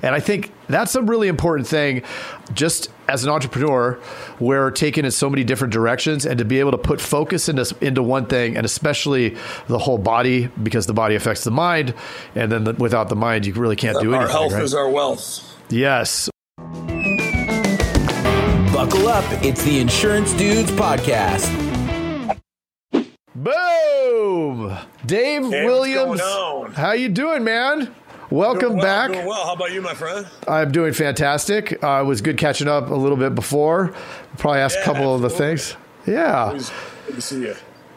And I think that's a really important thing just as an entrepreneur, we're taken in so many different directions and to be able to put focus into, into one thing and especially the whole body because the body affects the mind. And then the, without the mind, you really can't do our anything. Our health right? is our wealth. Yes. Buckle up. It's the Insurance Dudes Podcast. Boom! Dave hey, Williams. How you doing, man? Welcome well, back. Doing well. How about you, my friend? I'm doing fantastic. Uh, it was good catching up a little bit before. Probably ask yeah, a couple absolutely. of the things. Yeah. good to see you.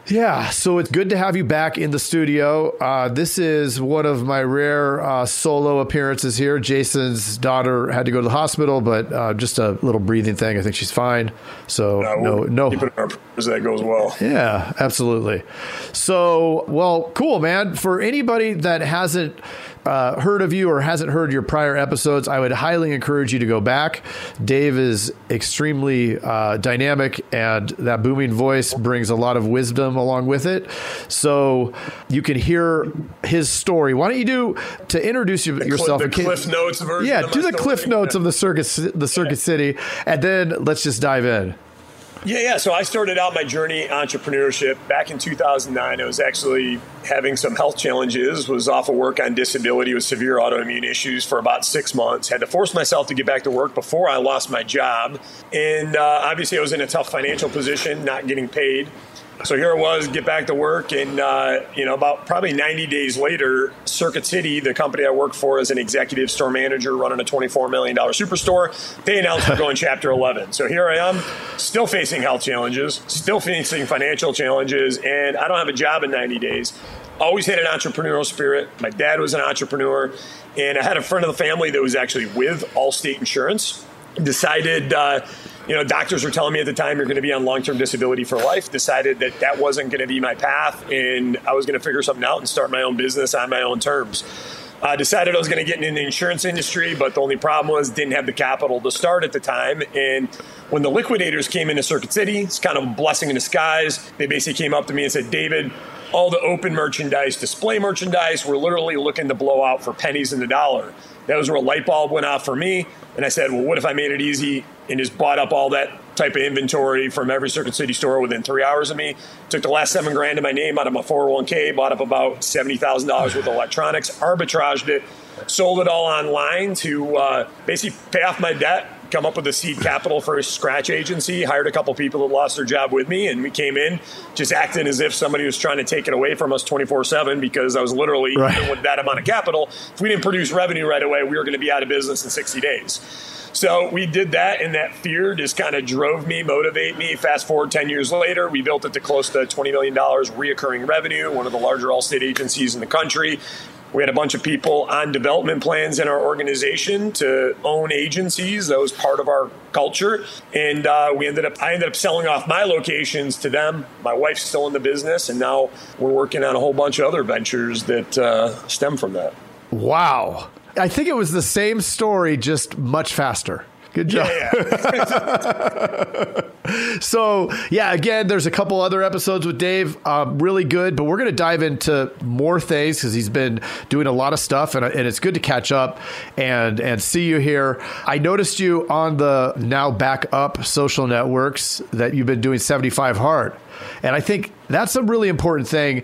Yeah, so it's good to have you back in the studio. Uh, this is one of my rare uh, solo appearances here. Jason's daughter had to go to the hospital, but uh, just a little breathing thing. I think she's fine. So no, no. Keep it our that goes well. Yeah, absolutely. So, well, cool, man. For anybody that hasn't uh, heard of you or hasn't heard your prior episodes, I would highly encourage you to go back. Dave is extremely uh, dynamic, and that booming voice brings a lot of wisdom along with it. So you can hear his story. Why don't you do to introduce you, the yourself? Cliff, the Cliff Notes version. Yeah, do the. Cliff Notes of the Circus, the Circuit City, and then let's just dive in. Yeah, yeah. So I started out my journey entrepreneurship back in 2009. I was actually having some health challenges. Was off of work on disability with severe autoimmune issues for about six months. Had to force myself to get back to work before I lost my job, and uh, obviously I was in a tough financial position, not getting paid. So here it was, get back to work, and uh, you know, about probably 90 days later, Circuit City, the company I work for as an executive store manager, running a 24 million dollar superstore, they announced we're going Chapter 11. So here I am, still facing health challenges, still facing financial challenges, and I don't have a job in 90 days. Always had an entrepreneurial spirit. My dad was an entrepreneur, and I had a friend of the family that was actually with Allstate Insurance. Decided. Uh, you know, doctors were telling me at the time you're going to be on long term disability for life. Decided that that wasn't going to be my path, and I was going to figure something out and start my own business on my own terms. I decided I was going to get into the insurance industry, but the only problem was didn't have the capital to start at the time. And when the liquidators came into Circuit City, it's kind of a blessing in disguise. They basically came up to me and said, "David, all the open merchandise, display merchandise, we're literally looking to blow out for pennies in the dollar." That was where a light bulb went off for me. And I said, well, what if I made it easy and just bought up all that type of inventory from every Circuit City store within three hours of me? Took the last seven grand of my name out of my 401k, bought up about $70,000 worth of electronics, arbitraged it, sold it all online to uh, basically pay off my debt, come up with a seed capital for a scratch agency, hired a couple people that lost their job with me, and we came in just acting as if somebody was trying to take it away from us 24 7 because I was literally, right. with that amount of capital, if we didn't produce revenue right away, we were going to be out of business in 60 days. So we did that, and that fear just kind of drove me, motivate me. Fast forward 10 years later, we built it to close to $20 million reoccurring revenue, one of the larger Allstate agencies in the country. We had a bunch of people on development plans in our organization to own agencies. That was part of our culture, and uh, we ended up. I ended up selling off my locations to them. My wife's still in the business, and now we're working on a whole bunch of other ventures that uh, stem from that. Wow! I think it was the same story, just much faster. Good job. Yeah, yeah. so, yeah, again, there's a couple other episodes with Dave, um, really good, but we're going to dive into more things because he's been doing a lot of stuff, and, and it's good to catch up and and see you here. I noticed you on the now back up social networks that you've been doing 75 hard. And I think that's a really important thing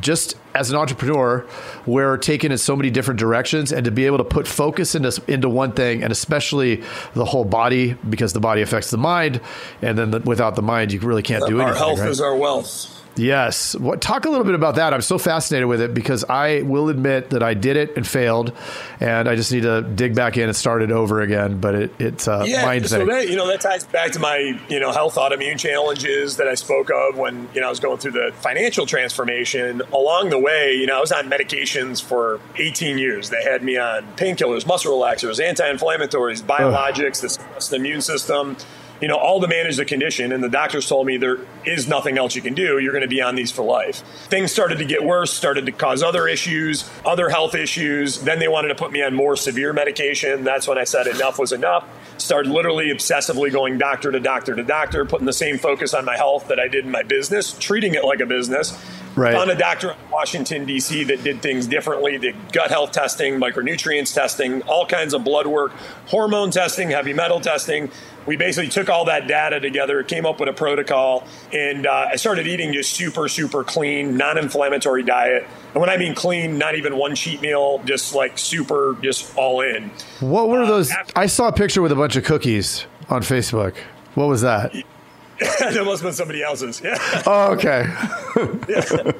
just as an entrepreneur we're taken in so many different directions and to be able to put focus into, into one thing and especially the whole body because the body affects the mind and then the, without the mind you really can't do our anything Our health right? is our wealth. Yes. What, talk a little bit about that. I'm so fascinated with it because I will admit that I did it and failed, and I just need to dig back in and start it over again. But it, it's a yeah, mind so. That, you know, that ties back to my, you know, health autoimmune challenges that I spoke of when, you know, I was going through the financial transformation. Along the way, you know, I was on medications for 18 years. They had me on painkillers, muscle relaxers, anti-inflammatories, biologics, this the immune system you know, all to manage the condition. And the doctors told me there is nothing else you can do. You're going to be on these for life. Things started to get worse, started to cause other issues, other health issues. Then they wanted to put me on more severe medication. That's when I said enough was enough. Started literally obsessively going doctor to doctor to doctor, putting the same focus on my health that I did in my business, treating it like a business. Right. Found a doctor in Washington, D.C. that did things differently, did gut health testing, micronutrients testing, all kinds of blood work, hormone testing, heavy metal testing. We basically took all that data together, came up with a protocol, and uh, I started eating just super, super clean, non inflammatory diet. And when I mean clean, not even one cheat meal, just like super, just all in. What were those? I saw a picture with a bunch of cookies on Facebook. What was that? that must have been somebody else's. Yeah. Oh, okay.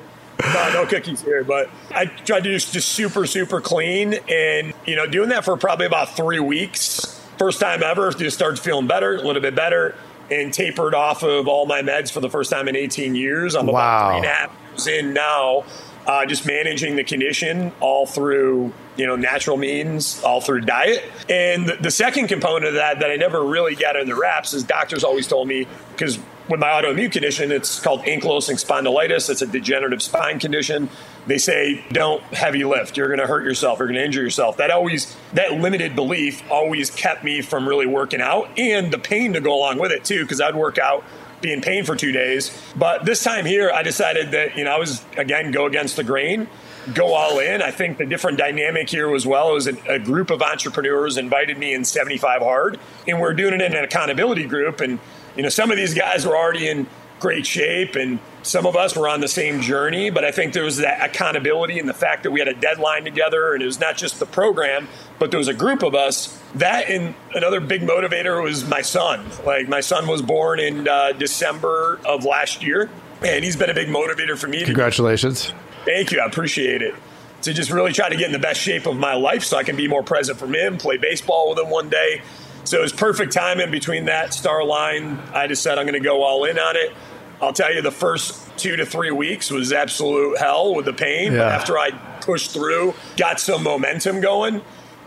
no, no cookies here, but I tried to do just super, super clean and, you know, doing that for probably about three weeks. First time ever, just started feeling better, a little bit better, and tapered off of all my meds for the first time in 18 years. I'm Wow. about three and a half years in now, uh, just managing the condition all through, you know, natural means, all through diet. And the, the second component of that that I never really got in the wraps is doctors always told me, because with my autoimmune condition, it's called ankylosing spondylitis. It's a degenerative spine condition. They say don't heavy lift. You're going to hurt yourself. You're going to injure yourself. That always that limited belief always kept me from really working out, and the pain to go along with it too, because I'd work out be in pain for two days. But this time here, I decided that you know I was again go against the grain go all in. I think the different dynamic here as well is a, a group of entrepreneurs invited me in 75 hard, and we're doing it in an accountability group. And you know, some of these guys were already in great shape, and some of us were on the same journey. But I think there was that accountability and the fact that we had a deadline together, and it was not just the program, but there was a group of us. That and another big motivator was my son. Like my son was born in uh, December of last year, and he's been a big motivator for me. to Congratulations. Thank you. I appreciate it. To just really try to get in the best shape of my life so I can be more present for him, play baseball with him one day. So it was perfect timing between that star line. I just said I'm going to go all in on it. I'll tell you, the first two to three weeks was absolute hell with the pain. But after I pushed through, got some momentum going,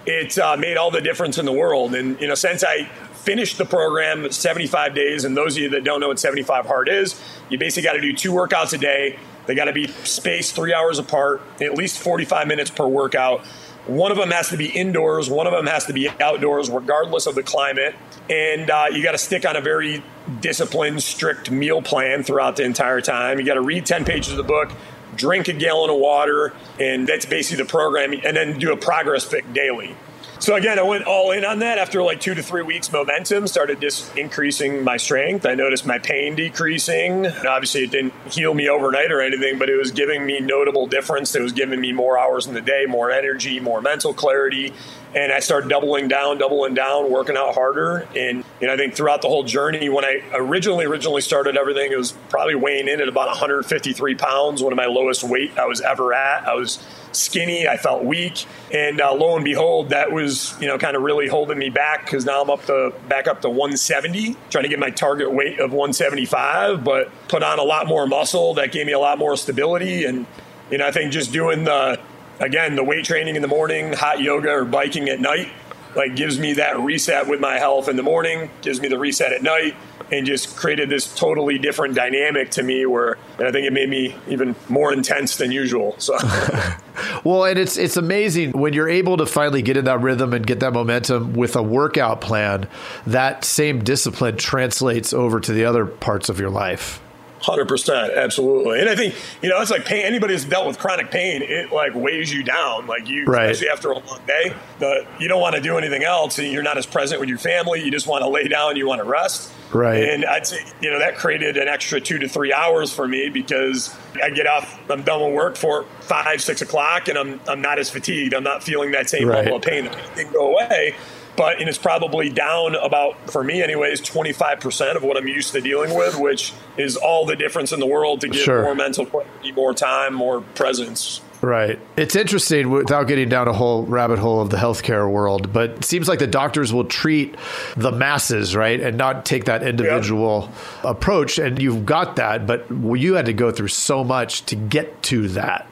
it uh, made all the difference in the world. And, you know, since I finished the program 75 days, and those of you that don't know what 75 hard is, you basically got to do two workouts a day. They got to be spaced three hours apart, at least 45 minutes per workout. One of them has to be indoors, one of them has to be outdoors, regardless of the climate. And uh, you got to stick on a very disciplined, strict meal plan throughout the entire time. You got to read 10 pages of the book, drink a gallon of water, and that's basically the program, and then do a progress pick daily. So again, I went all in on that after like two to three weeks. Momentum started just increasing my strength. I noticed my pain decreasing. And obviously, it didn't heal me overnight or anything, but it was giving me notable difference. It was giving me more hours in the day, more energy, more mental clarity. And I started doubling down, doubling down, working out harder. And you know, I think throughout the whole journey, when I originally originally started everything, it was probably weighing in at about 153 pounds, one of my lowest weight I was ever at. I was skinny. I felt weak, and uh, lo and behold, that was you know kind of really holding me back because now I'm up to back up to 170, trying to get my target weight of 175, but put on a lot more muscle. That gave me a lot more stability, and you know I think just doing the again the weight training in the morning, hot yoga or biking at night, like gives me that reset with my health in the morning, gives me the reset at night. And just created this totally different dynamic to me, where and I think it made me even more intense than usual. So, Well, and it's it's amazing when you're able to finally get in that rhythm and get that momentum with a workout plan. That same discipline translates over to the other parts of your life. Hundred percent, absolutely. And I think you know it's like pain. Anybody who's dealt with chronic pain, it like weighs you down. Like you, Right. especially after a long day, the you don't want to do anything else. and You're not as present with your family. You just want to lay down. You want to rest. Right. And I'd say you know that created an extra two to three hours for me because I get off. I'm done with work for five, six o'clock, and I'm I'm not as fatigued. I'm not feeling that same Right. level of pain. Pain didn't go away. But and it's probably down about for me anyways, twenty five percent of what I'm used to dealing with, which is all the difference in the world to get Sure. more mental clarity, more time, more presence. Right. It's interesting without getting down a whole rabbit hole of the healthcare world, but it seems like the doctors will treat the masses, right, and not take that individual approach. And you've got that, but you had to go through so much to get to that.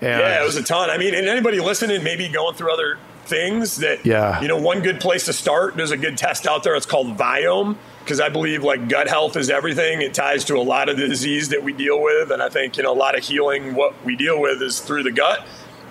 And Yeah, it was a ton. I mean, and anybody listening, maybe going through other things that, Yeah. you know, one good place to start, there's a good test out there. It's called Viome because I believe like gut health is everything. It ties to a lot of the disease that we deal with. And I think, you know, a lot of healing, what we deal with is through the gut,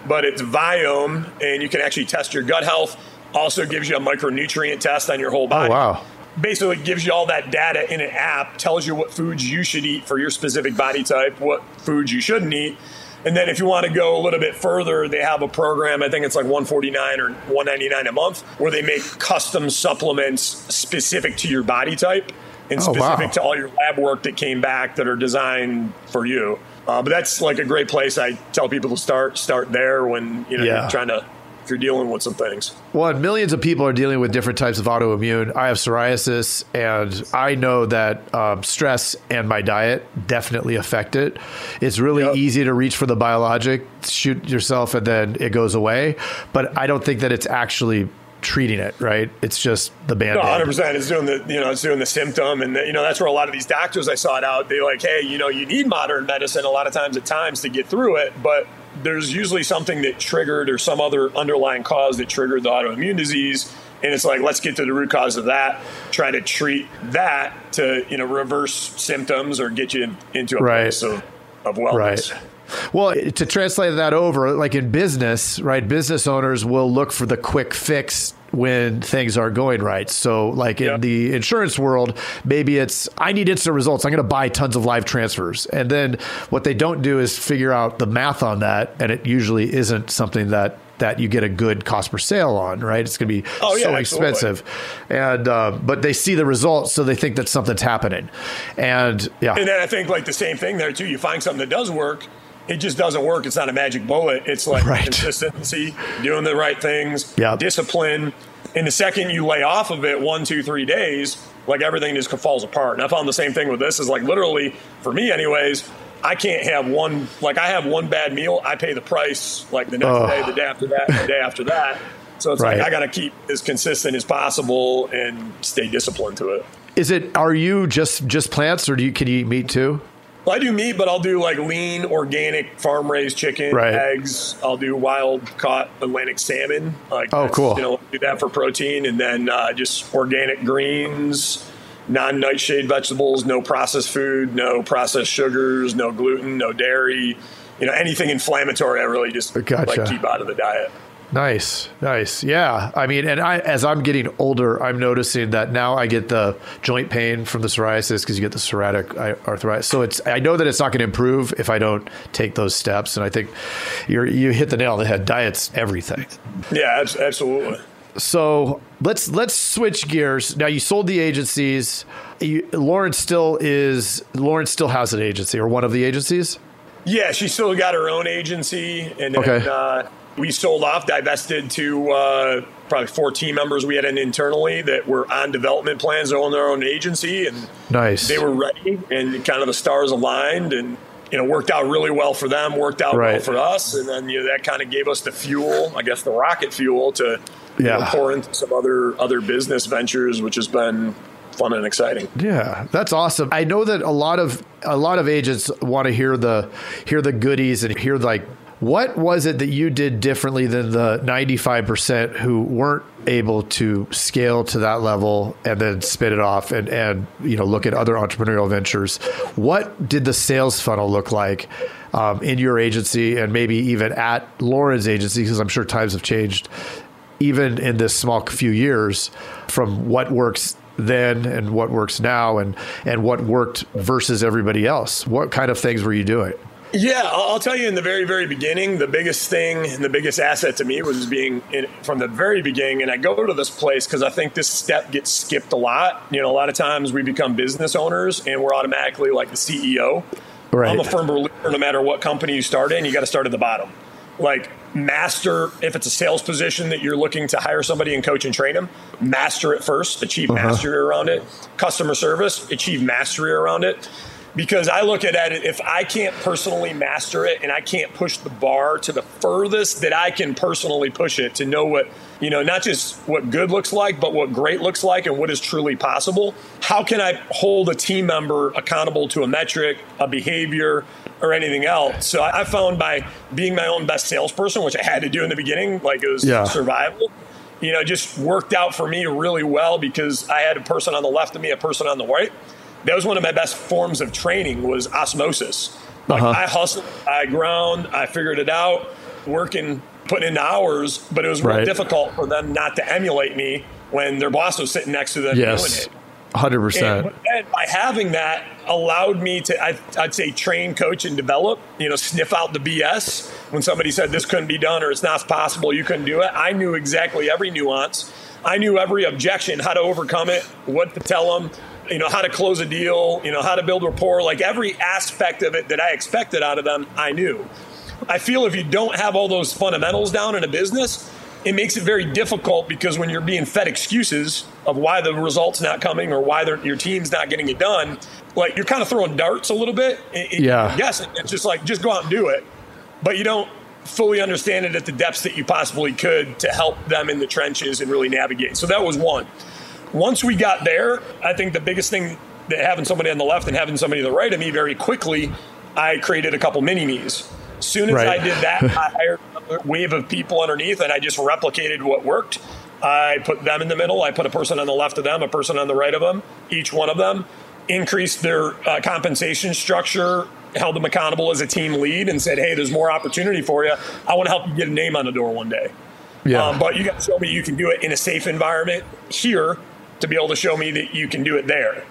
but it's Viome and you can actually test your gut health. Also gives you a micronutrient test on your whole oh, body. Oh, wow. basically gives you all that data in an app, tells you what foods you should eat for your specific body type, what foods you shouldn't eat. And then if you want to go a little bit further, they have a program, I think it's like 149 or 199 a month, where they make custom supplements specific to your body type and Oh, specific wow. to all your lab work that came back that are designed for you. Uh, but that's like a great place. I tell people to start start there when you know Yeah. you're trying to if you're dealing with some things. Well, millions of people are dealing with different types of autoimmune. I have psoriasis, and I know that um, stress and my diet definitely affect it. It's really Yep. easy to reach for the biologic, shoot yourself, and then it goes away. But I don't think that it's actually treating it, right? It's just the band No, hundred percent. It's doing the you know it's doing the symptom, and you know that's where a lot of these doctors I sought out. They like, hey, you know, you need modern medicine a lot of times at times to get through it, but there's usually something that triggered or some other underlying cause that triggered the autoimmune disease. And it's like, let's get to the root cause of that. Try to treat that to you know reverse symptoms or get you into a Right. place of, of wellness. Right. Well, to translate that over, like in business, right? Business owners will look for the quick fix when things are going right. So, like in Yeah. the insurance world, maybe it's I need instant results. I'm going to buy tons of live transfers. And then what they don't do is figure out the math on that, and it usually isn't something that that you get a good cost per sale on, right? It's going to be Oh, so expensive, and uh, but they see the results, so they think that something's happening, and yeah, And then I think like the same thing there too. You find something that does work, it just doesn't work. It's not a magic bullet. It's like Right. consistency, doing the right things, Yeah. discipline. And the second you lay off of it one, two, three days, like everything just falls apart. And I found the same thing with this. Is like literally for me, anyways. I can't have one like I have one bad meal. I pay the price like the next Ugh. day, the day after that, the day after that. So it's Right. like I got to keep as consistent as possible and stay disciplined to it. Is it? Are you just just plants, or do you can you eat meat too? Well, I do meat, but I'll do like lean, organic, farm raised chicken, Right. eggs. I'll do wild caught Atlantic salmon. Like Oh, cool. You know, do that for protein, and then uh, just organic greens, non nightshade vegetables, no processed food, no processed sugars, no gluten, no dairy. You know, anything inflammatory, I really just Gotcha. like keep out of the diet. Nice, nice. Yeah, I mean, and I as I'm getting older, I'm noticing that now I get the joint pain from the psoriasis because you get the psoriatic arthritis. So it's I know that it's not going to improve if I don't take those steps. And I think you're you hit the nail on the head. Diet's everything. Yeah, absolutely. So let's let's switch gears. Now you sold the agencies. You, Lauren still is Lauren still has an agency or one of the agencies. Yeah, she still got her own agency, and then, Okay. uh, we sold off, divested to uh, probably four team members we had in internally that were on development plans to own their own agency, and Nice. they were ready, and kind of the stars aligned, and you know worked out really well for them, worked out well for us, and then you know that kind of gave us the fuel, I guess the rocket fuel to you know, Yeah. pour into some other other business ventures, which has been fun and exciting. Yeah, that's awesome. I know that a lot of a lot of agents want to hear the hear the goodies and hear like what was it that you did differently than the 95% who weren't able to scale to that level and then spit it off and and you know look at other entrepreneurial ventures. What did the sales funnel look like? Um, in your agency and maybe even at Lauren's agency, because I'm sure times have changed even in this small few years from what works then and what works now and and what worked versus everybody else what kind of things were you doing Yeah, I'll, I'll tell you in the very, very beginning, the biggest thing and the biggest asset to me was being in, from the very beginning. And I go to this place because I think this step gets skipped a lot. You know, a lot of times we become business owners and we're automatically like the CEO. Right. I'm a firm believer no matter what company you start in, you got to start at the bottom. Like, master, if it's a sales position that you're looking to hire somebody and coach and train them, master it first, achieve uh-huh. mastery around it. Customer service, achieve mastery around it because I look at it if I can't personally master it and I can't push the bar to the furthest that I can personally push it to know what you know not just what good looks like but what great looks like and what is truly possible how can I hold a team member accountable to a metric a behavior or anything else so I found by being my own best salesperson which I had to do in the beginning like it was Yeah. survival you know, just worked out for me really well because I had a person on the left of me, a person on the right. That was one of my best forms of training was osmosis. Like Uh-huh. I hustled, I ground, I figured it out, working, putting in hours, but it was real Right. difficult for them not to emulate me when their boss was sitting next to them Yes. doing it. Hundred percent. And by having that, allowed me to, I, I'd say, train, coach, and develop. You know, sniff out the BS when somebody said this couldn't be done or it's not possible, you couldn't do it. I knew exactly every nuance. I knew every objection, how to overcome it, what to tell them, you know, how to close a deal, you know, how to build rapport. Like every aspect of it that I expected out of them, I knew. I feel if you don't have all those fundamentals down in a business, it makes it very difficult because when you're being fed excuses of why the result's not coming or why your team's not getting it done, like you're kind of throwing darts a little bit. It, yeah. Yes, it's just like just go out and do it, but you don't fully understand it at the depths that you possibly could to help them in the trenches and really navigate. So that was one. Once we got there, I think the biggest thing that having somebody on the left and having somebody to the right of me very quickly, I created a couple mini me's. Soon as right. I did that, I hired a wave of people underneath and I just replicated what worked. I put them in the middle. I put a person on the left of them, a person on the right of them, each one of them, increased their uh, compensation structure, held them accountable as a team lead, and said, hey, there's more opportunity for you. I want to help you get a name on the door one day. Yeah. Um, but you got to show me you can do it in a safe environment here to be able to show me that you can do it there.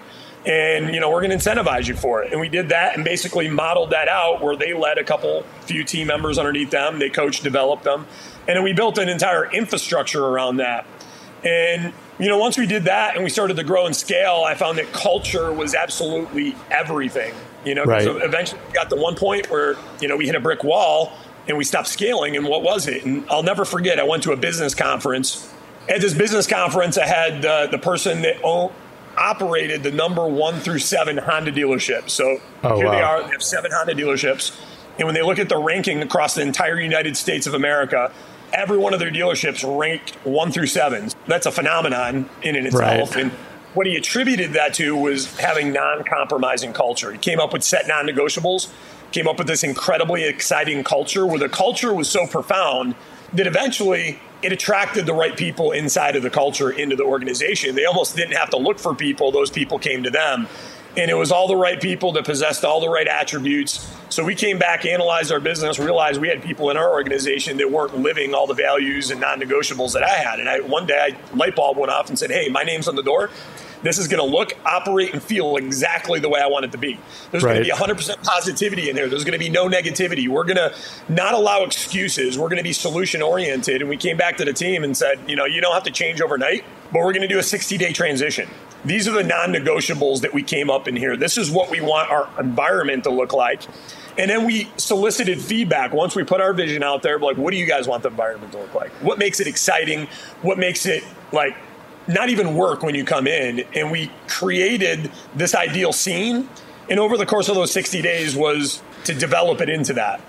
And you know we're going to incentivize you for it. And we did that and basically modeled that out where they led a couple few team members underneath them. They coached developed them. And then we built an entire infrastructure around that. And you know once we did that and we started to grow and scale i found that culture was absolutely everything you know right. so eventually we got to one point where you know we hit a brick wall and we stopped scaling. And what was it? And i'll never forget i went to a business conference at this business conference i had uh, the person that owned operated the number one through seven Honda dealerships. So oh, here wow. they are. They have seven Honda dealerships. And when they look at the ranking across the entire United States of America, every one of their dealerships ranked one through seven. That's a phenomenon in and itself. Right. And what he attributed that to was having non-compromising culture. He came up with set non-negotiables, came up with this incredibly exciting culture where the culture was so profound that eventually it attracted the right people inside of the culture into the organization. They almost didn't have to look for people, those people came to them. And it was all the right people that possessed all the right attributes. So we came back, analyzed our business, realized we had people in our organization that weren't living all the values and non negotiables that I had. And I, one day, I light bulb went off and said, Hey, my name's on the door. This is going to look, operate, and feel exactly the way I want it to be. There's right. going to be 100% positivity in there. There's going to be no negativity. We're going to not allow excuses. We're going to be solution oriented. And we came back to the team and said, you know, you don't have to change overnight, but we're going to do a 60 day transition. These are the non negotiables that we came up in here. This is what we want our environment to look like. And then we solicited feedback once we put our vision out there. Like, what do you guys want the environment to look like? What makes it exciting? What makes it like not even work when you come in. And we created this ideal scene. And over the course of those 60 days was to develop it into that.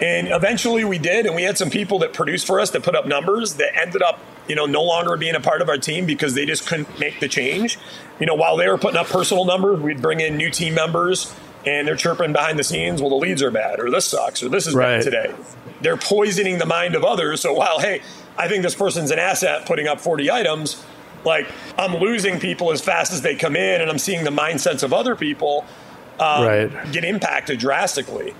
And eventually we did. And we had some people that produced for us that put up numbers that ended up, you know, no longer being a part of our team because they just couldn't make the change. You know, while they were putting up personal numbers, we'd bring in new team members and they're chirping behind the scenes, well, the leads are bad, or this sucks, or this is right. bad today. They're poisoning the mind of others. So while, hey, I think this person's an asset putting up 40 items, like I'm losing people as fast as they come in, and I'm seeing the mindsets of other people um, right. get impacted drastically.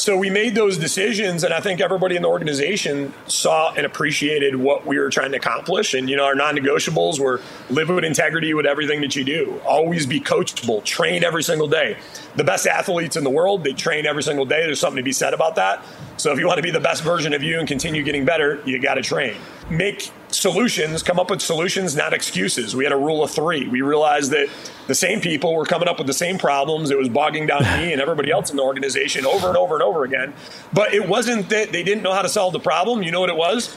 So we made those decisions, and I think everybody in the organization saw and appreciated what we were trying to accomplish. And you know, our non-negotiables were live with integrity with everything that you do. Always be coachable. Train every single day. The best athletes in the world, they train every single day. There's something to be said about that. So if you want to be the best version of you and continue getting better, you got to train. Make solutions, come up with solutions, not excuses. We had a rule of three. We realized that the same people were coming up with the same problems. It was bogging down me and everybody else in the organization over and over and over again. But it wasn't that they didn't know how to solve the problem. You know what it was?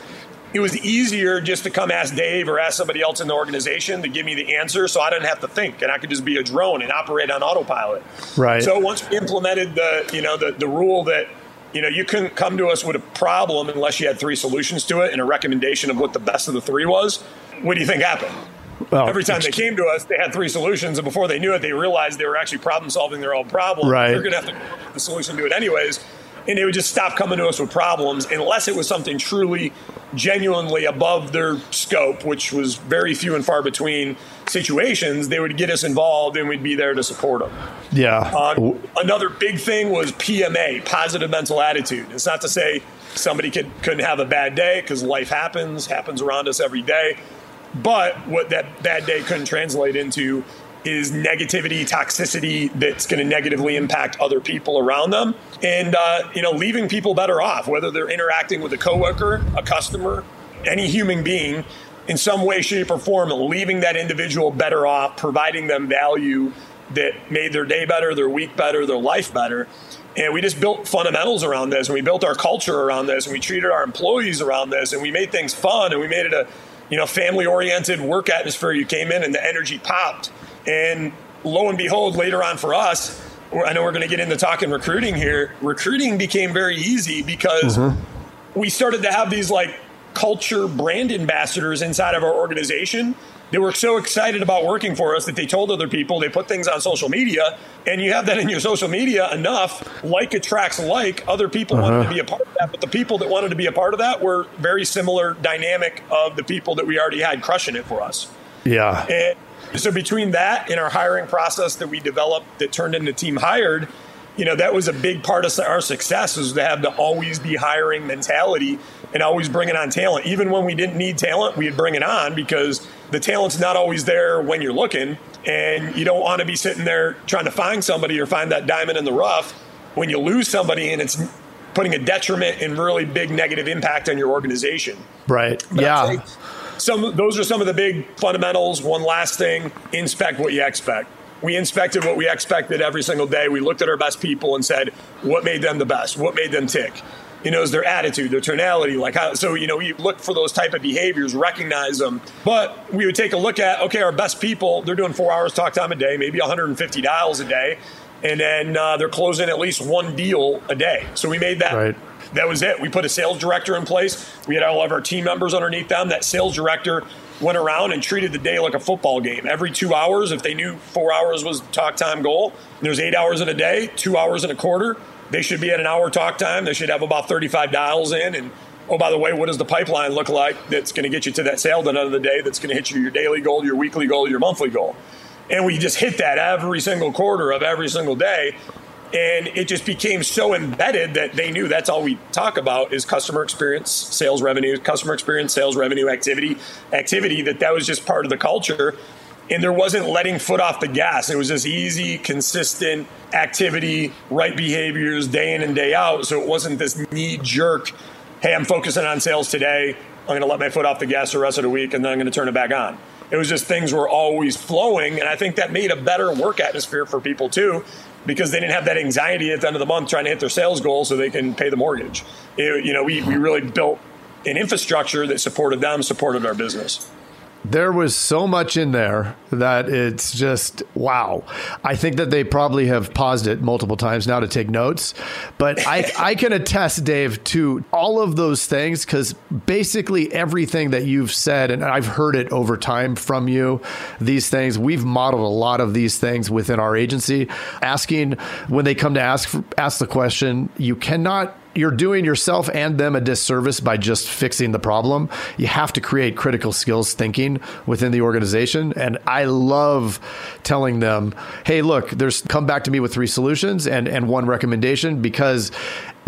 It was easier just to come ask Dave or ask somebody else in the organization to give me the answer so I didn't have to think and I could just be a drone and operate on autopilot. Right. So once we implemented the, you know, the, the rule that you know, you couldn't come to us with a problem unless you had three solutions to it and a recommendation of what the best of the three was. What do you think happened? Well, Every time they came to us, they had three solutions, and before they knew it, they realized they were actually problem solving their own problem. Right. They're going to have to come up with the solution to it anyways and they would just stop coming to us with problems unless it was something truly genuinely above their scope which was very few and far between situations they would get us involved and we'd be there to support them yeah. Uh, another big thing was pma positive mental attitude. It's not to say somebody could, couldn't have a bad day because life happens happens around us every day. But what that bad day couldn't translate into is negativity, toxicity that's going to negatively impact other people around them, and uh, you know, leaving people better off, whether they're interacting with a coworker, a customer, any human being, in some way, shape, or form, leaving that individual better off, providing them value that made their day better, their week better, their life better. And we just built fundamentals around this, and we built our culture around this, and we treated our employees around this, and we made things fun, and we made it a you know family oriented work atmosphere. You came in, and the energy popped. And lo and behold, later on for us, I know we're going to get into talking recruiting here. Recruiting became very easy because mm-hmm. we started to have these like culture brand ambassadors inside of our organization they were so excited about working for us that they told other people, they put things on social media, and you have that in your social media enough, like attracts like, other people uh-huh. wanted to be a part of that. But the people that wanted to be a part of that were very similar dynamic of the people that we already had crushing it for us. Yeah. And so between that and our hiring process that we developed that turned into Team Hired, you know, that was a big part of our success was to have the always be hiring mentality and always bringing on talent. Even when we didn't need talent, we'd bring it on because the talent's not always there when you're looking. And you don't want to be sitting there trying to find somebody or find that diamond in the rough when you lose somebody and it's putting a detriment and really big negative impact on your organization. Right. But yeah. Some those are some of the big fundamentals. One last thing, inspect what you expect. We inspected what we expected every single day. We looked at our best people and said, what made them the best? What made them tick? you know, is their attitude, their tonality, like how, so, you know, we look for those type of behaviors, recognize them. But we would take a look at, okay, our best people, they're doing four hours talk time a day, maybe 150 dials a day. And then uh, they're closing at least one deal a day. So we made that. Right. That was it. We put a sales director in place. We had all of our team members underneath them. That sales director went around and treated the day like a football game. Every two hours, if they knew four hours was talk time goal, there's eight hours in a day, two hours in a quarter they should be at an hour talk time. They should have about 35 dials in. And oh, by the way, what does the pipeline look like that's going to get you to that sale at the end of the day that's going to hit you your daily goal, your weekly goal, your monthly goal? And we just hit that every single quarter of every single day. And it just became so embedded that they knew that's all we talk about is customer experience, sales revenue, customer experience, sales revenue, activity, activity, that that was just part of the culture and there wasn't letting foot off the gas. It was just easy, consistent activity, right behaviors day in and day out. So it wasn't this knee jerk, hey, I'm focusing on sales today. I'm going to let my foot off the gas the rest of the week and then I'm going to turn it back on. It was just things were always flowing. And I think that made a better work atmosphere for people too, because they didn't have that anxiety at the end of the month trying to hit their sales goal so they can pay the mortgage. It, you know, we, we really built an infrastructure that supported them, supported our business there was so much in there that it's just wow. I think that they probably have paused it multiple times now to take notes, but I, I can attest, Dave, to all of those things because basically everything that you've said, and I've heard it over time from you, these things, we've modeled a lot of these things within our agency. Asking when they come to ask ask the question, you cannot you're doing yourself and them a disservice by just fixing the problem. You have to create critical skills thinking within the organization. And I love telling them, hey, look, there's come back to me with three solutions and, and one recommendation because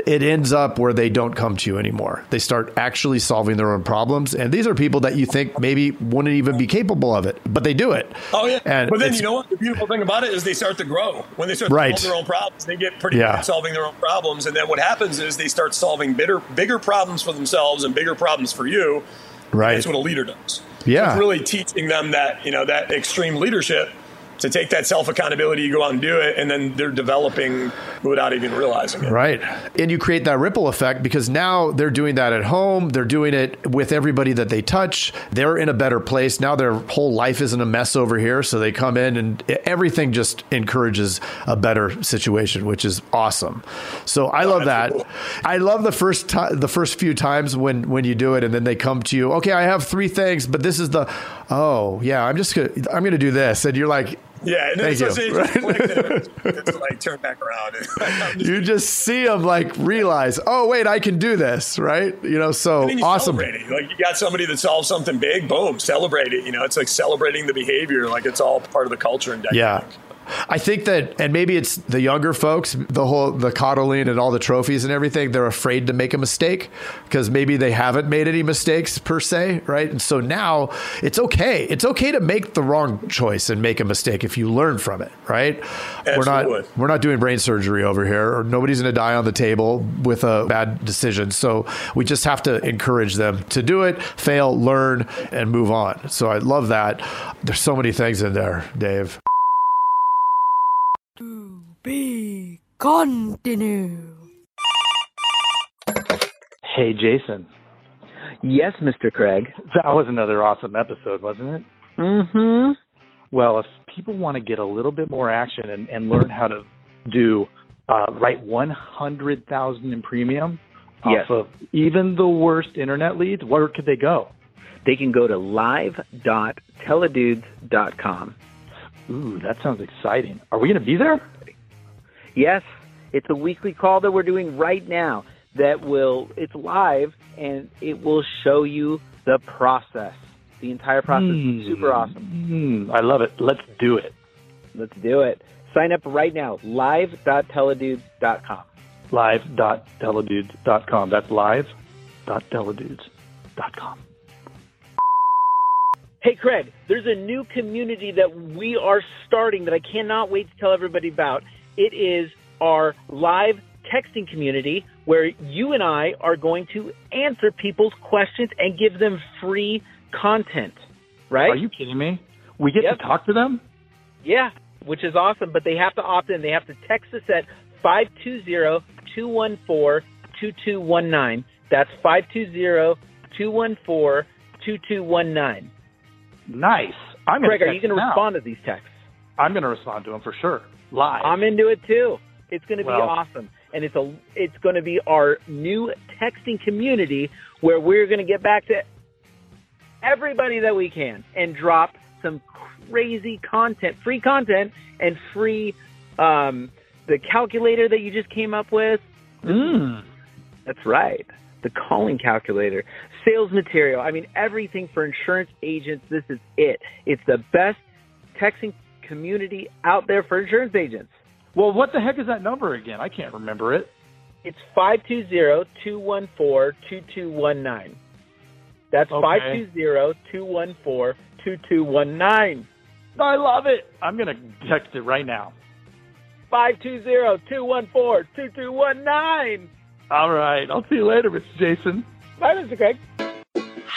it ends up where they don't come to you anymore. They start actually solving their own problems. And these are people that you think maybe wouldn't even be capable of it, but they do it. Oh, yeah. And but then you know what? The beautiful thing about it is they start to grow. When they start to right. solve their own problems, they get pretty yeah. good at solving their own problems. And then what happens is they start solving bigger, bigger problems for themselves and bigger problems for you. Right. That's what a leader does. Yeah. It's really teaching them that, you know, that extreme leadership – to take that self accountability, you go out and do it, and then they're developing without even realizing it. Right. And you create that ripple effect because now they're doing that at home. They're doing it with everybody that they touch. They're in a better place. Now their whole life isn't a mess over here. So they come in and everything just encourages a better situation, which is awesome. So I love that. Cool. I love the first time, the first few times when, when you do it and then they come to you, okay, I have three things, but this is the, oh yeah, I'm just to, I'm going to do this. And you're like, yeah, and Thank it's, you. It's, it's like turn back around. you just see them like realize, oh wait, I can do this, right? You know, so you awesome. Like you got somebody that solves something big, boom, celebrate it. You know, it's like celebrating the behavior, like it's all part of the culture and dynamic. Yeah. I think that, and maybe it's the younger folks, the whole the coddling and all the trophies and everything. They're afraid to make a mistake because maybe they haven't made any mistakes per se, right? And so now it's okay. It's okay to make the wrong choice and make a mistake if you learn from it, right? Absolutely. We're not we're not doing brain surgery over here, or nobody's going to die on the table with a bad decision. So we just have to encourage them to do it, fail, learn, and move on. So I love that. There's so many things in there, Dave. To be continue. Hey, Jason. Yes, Mr. Craig. That was another awesome episode, wasn't it? Mm-hmm. Well, if people want to get a little bit more action and, and learn how to do uh, write 100,000 in premium Yes. off of even the worst internet leads, where could they go? They can go to live.theidudes.com. Ooh, that sounds exciting. Are we going to be there? Yes, it's a weekly call that we're doing right now that will, it's live and it will show you the process. The entire process is super awesome. Hmm, I love it. Let's do it. Let's do it. Sign up right now, live.theidudes.com. Live.theidudes.com. That's live.theidudes.com. Hey, Craig, there's a new community that we are starting that I cannot wait to tell everybody about. It is our live texting community where you and I are going to answer people's questions and give them free content, right? Are you kidding me? We get Yep. to talk to them? Yeah, which is awesome, but they have to opt in. They have to text us at 520-214-2219. That's 520-214-2219. Nice. I'm Craig, are you going to respond to these texts? I'm going to respond to them for sure. Live. I'm into it too. It's going to be Well- awesome, and it's a it's going to be our new texting community where we're going to get back to everybody that we can and drop some crazy content, free content, and free um, the calculator that you just came up with. Mm. That's right. The calling calculator, sales material. I mean, everything for insurance agents. This is it. It's the best texting community out there for insurance agents. Well, what the heck is that number again? I can't remember it. It's 520-214-2219. That's Okay. 520-214-2219. I love it. I'm going to text it right now. 520-214-2219. All right. I'll see you later, Mr. Jason. Bye, Mr. Craig. Wait,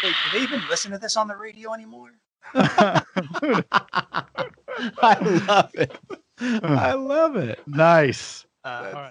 do they even listen to this on the radio anymore? I love it. I love it. Nice. Uh,